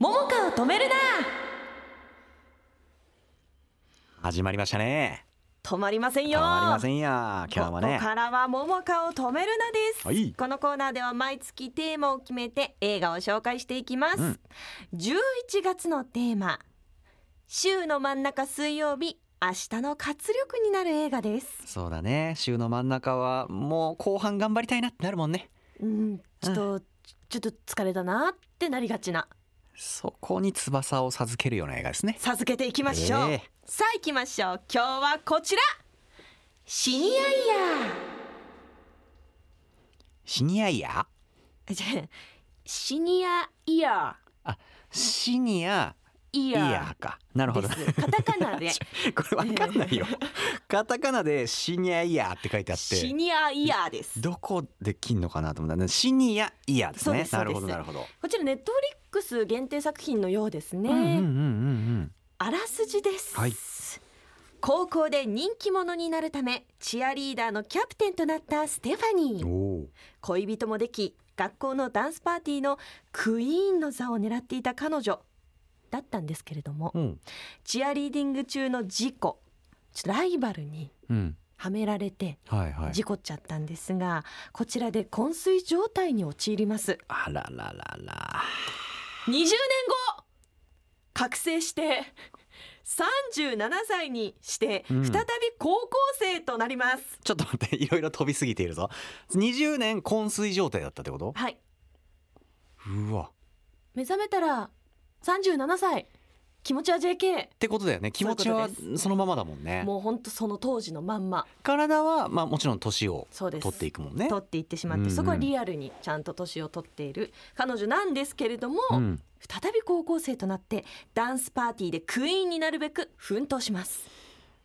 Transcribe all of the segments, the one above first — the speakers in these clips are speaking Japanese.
桃香を止めるな。始まりましたね。止まりませんよ。止まりませんや。今日もね。ここからは桃香を止めるなです、はい。このコーナーでは毎月テーマを決めて映画を紹介していきます、うん。11月のテーマ。週の真ん中水曜日明日の活力になる映画です。そうだね。週の真ん中はもう後半頑張りたいなってなるもんね。うん。ちょっと、ちょっと疲れたなってなりがちなそこに翼を授けるような映画ですね。授けていきましょう、ええ。さあ行きましょう。今日はこちら。シニアイヤシニアイヤー？じゃあシニアイヤシニアー。イイヤーか。なるほど。カタカナで。これわかんないよ。カタカナでシニアイヤーって書いてあっシてニアイヤーです。どこで切んのかなと思った。らシニアイヤーですね。なるほどなるほど。こちらネットフリックス限定作品のようですね、あらすじです、はい。高校で人気者になるためチアリーダーのキャプテンとなったステファニー。恋人もでき学校のダンスパーティーのクイーンの座を狙っていた彼女だったんですけれどもうん。チアリーディング中の事故ライバルにうん。はめられて事故っちゃったんですがこちらで昏睡状態に陥ります。あらららら20年後。覚醒して37歳にしてうん。再び高校生となります、ちょっと待っていろいろ飛びすぎているぞ。20年昏睡状態だったってこと？はい。うわ。目覚めたら37歳気持ちは JK ってことだよね。気持ちはそのままだもんね。もうほんとその当時のまんま。体はまあもちろん年を取っていくもんね。取っていってしまって、うんうん。そこはリアルにちゃんと年を取っている彼女なんですけれども、うん。再び高校生となってダンスパーティーでクイーンになるべく奮闘します。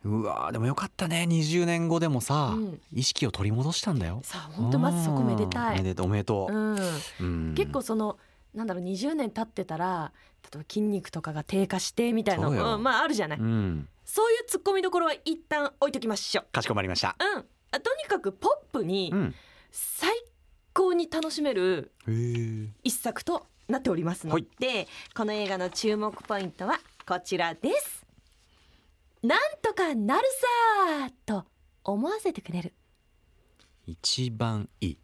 うわーでもよかったね。20年後でもさ、うん。意識を取り戻したんだよ。さあ本当まずそこめでたい、おめでとう、うん、うん。結構そのなんだろう20年経ってたら例えば筋肉とかが低下してみたいなそうんまああるじゃない、うん。そういうツッコミどころは一旦置いときましょう。かしこまりました。うん。あとにかくポップにうん。最高に楽しめる一作となっておりますので、この映画の注目ポイントはこちらです。なんとかなるさーと思わせてくれる。一番いい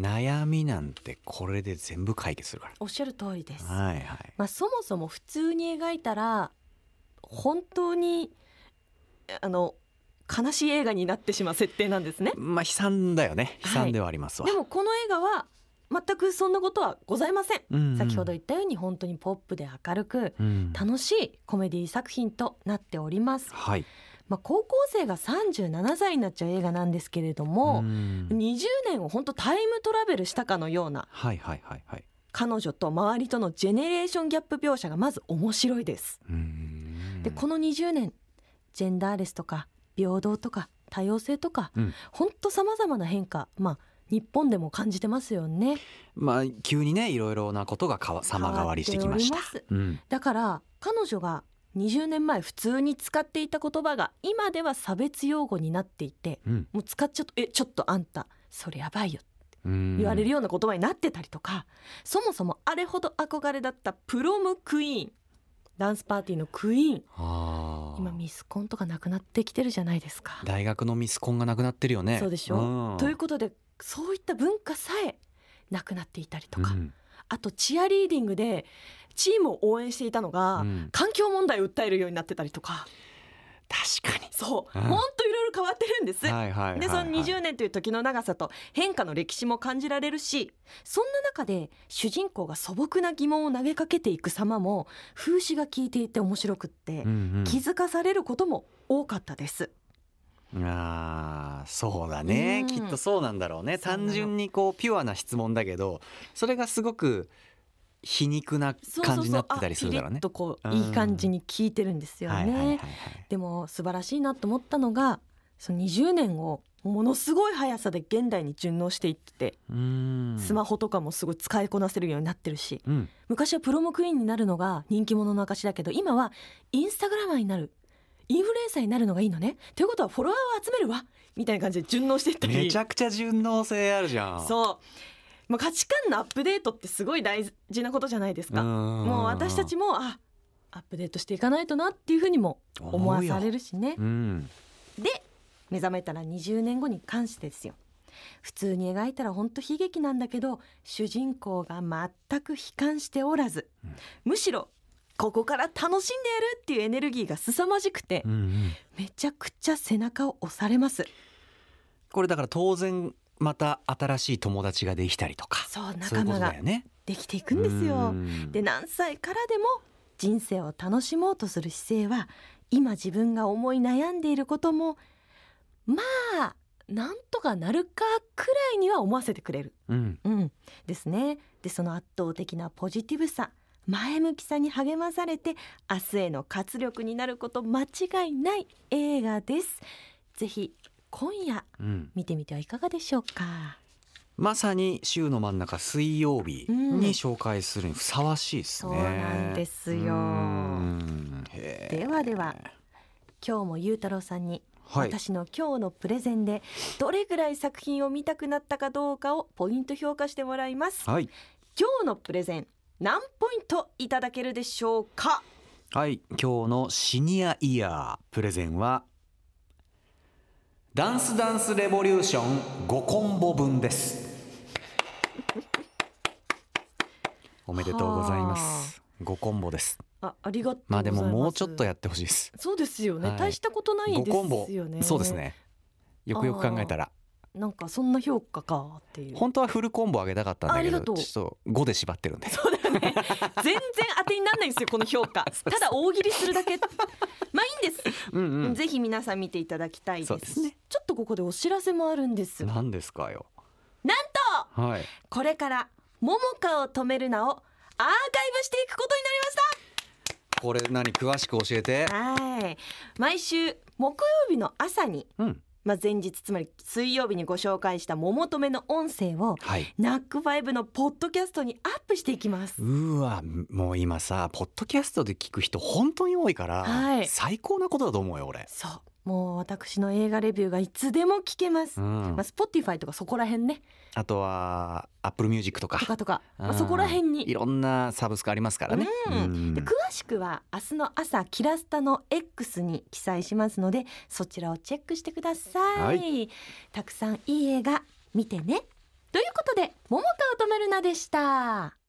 悩みなんてこれで全部解決するかおっしゃる通りです。らはいはい。まあ、そもそも普通に描いたら本当にあの悲しい映画になってしまう設定なんですね。まあ悲惨だよね。悲惨ではありますわ、でもこの映画は全くそんなことはございません、うん。うん先ほど言ったように本当にポップで明るくうん。楽しいコメディ作品となっております、はいまあ、高校生が37歳になっちゃう映画なんですけれども、うん。20年を本当タイムトラベルしたかのようなはいはいはいはい。彼女と周りとのジェネレーションギャップ描写がまず面白いです。うん。でこの20年ジェンダーレスとか平等とか多様性とかうん。ほんとさまざまな変化まあ日本でも感じてますよね。まあ急にねいろいろなことが様変わりしてきました。うん。だから彼女が20年前普通に使っていた言葉が今では差別用語になっていてうん。もう使っちゃうと「えちょっとあんたそれやばいよ」うん。言われるような言葉になってたりとか、そもそもあれほど憧れだったプロムクイーンダンスパーティーのクイーン今ミスコンとかなくなってきてるじゃないですか。大学のミスコンがなくなってるよね。そうでしょ？ん。ということでそういった文化さえなくなっていたりとか、うんあとチアリーディングでチームを応援していたのが、うん。環境問題を訴えるようになってたりとか。確かに。そう、うん。ほんといろいろ変わってるんです。はいはいはいはい。でその20年という時の長さと変化の歴史も感じられるしそんな中で主人公が素朴な疑問を投げかけていく様も風刺が効いていて面白くって、うんうん。気づかされることも多かったです。あーそうだね、うん。きっとそうなんだろうね。単純にこうピュアな質問だけどそれがすごく皮肉なそうそうそう感じになってたりするだろうね。あピリッとこういい感じに効いてるんですよね。でも素晴らしいなと思ったのがその20年をものすごい速さで現代に順応していってスマホとかもすごい使いこなせるようになってるしうん。昔はプロモクイーンになるのが人気者の証だけど今はインスタグラマーになるインフルエンサーになるのがいいのね。ということはフォロワーを集めるわ。みたいな感じで順応していったり。めちゃくちゃ順応性あるじゃん。そう。まあ、価値観のアップデートってすごい大事なことじゃないですか。ももう私たちもあアップデートしていかないとなっていうふうにも思わされるしね。うん。で目覚めたら20年後に関してですよ。普通に描いたら本当悲劇なんだけど主人公が全く悲観しておらず、うん。むしろここから楽しんでやるっていうエネルギーが凄まじくて、うんうん。めちゃくちゃ背中を押されます。これだから当然また新しい友達ができたりとかそう仲間ができていくんですよ。うん。で何歳からでも人生を楽しもうとする姿勢は今自分が思い悩んでいることもまあなんとかなるかくらいには思わせてくれる、うん。うん、ですね。でその圧倒的なポジティブさ前向きさに励まされて明日への活力になること間違いない映画です。ぜひ今夜うん。見てみてはいかがでしょうか。まさに週の真ん中水曜日に紹介するにふさわしいですね、そうなんですよ。ではでは今日もゆうたろうさんにはい。私の今日のプレゼンでどれぐらい作品を見たくなったかどうかをポイント評価してもらいます。はい。今日のプレゼン何ポイントいただけるでしょうか？はい今日のシニアイヤープレゼンはダンスダンスレボリューション5コンボ分です。おめでとうございます。5コンボです。あありがとうごまあでももうちょっとやってほしいです。そうですよね、はい大したことない5でコンボすよねそうですね。よくよく考えたらなんかそんな評価か？っていう。本当はフルコンボ上げたかったんだけどちょっと5で縛ってるんで。そうだよね。全然当てにならないんですよこの評価。ただ大喜利するだけ。まあいいんです。うんうん。ぜひ皆さん見ていただきたいです。ですね。ちょっとここでお知らせもあるんです。なん何ですかよ。とはい。これから桃花を止めるなをアーカイブしていくことにこれ何詳しく教えて。なりましたはい。毎週木曜日の朝に、うんまあ、前日つまり水曜日にご紹介した桃止めの音声をはい。ナックファイブのポッドキャストにアップしていきます。うーわもう今さポッドキャストで聞く人本当に多いから、はい。最高なことだと思うよ俺、そうもう私の映画レビューがいつでも聞けます、うん。まあ、Spotify とかそこら辺ね。あとは Apple Music とか。とかとか、まあ、うんそこら辺に。いろんなサブスクありますからね、うん。うん。で詳しくは明日の朝キラスタの X に記載しますのでそちらをチェックしてください、はい。たくさんいい映画見てね。ということで「桃花を止めるな」でした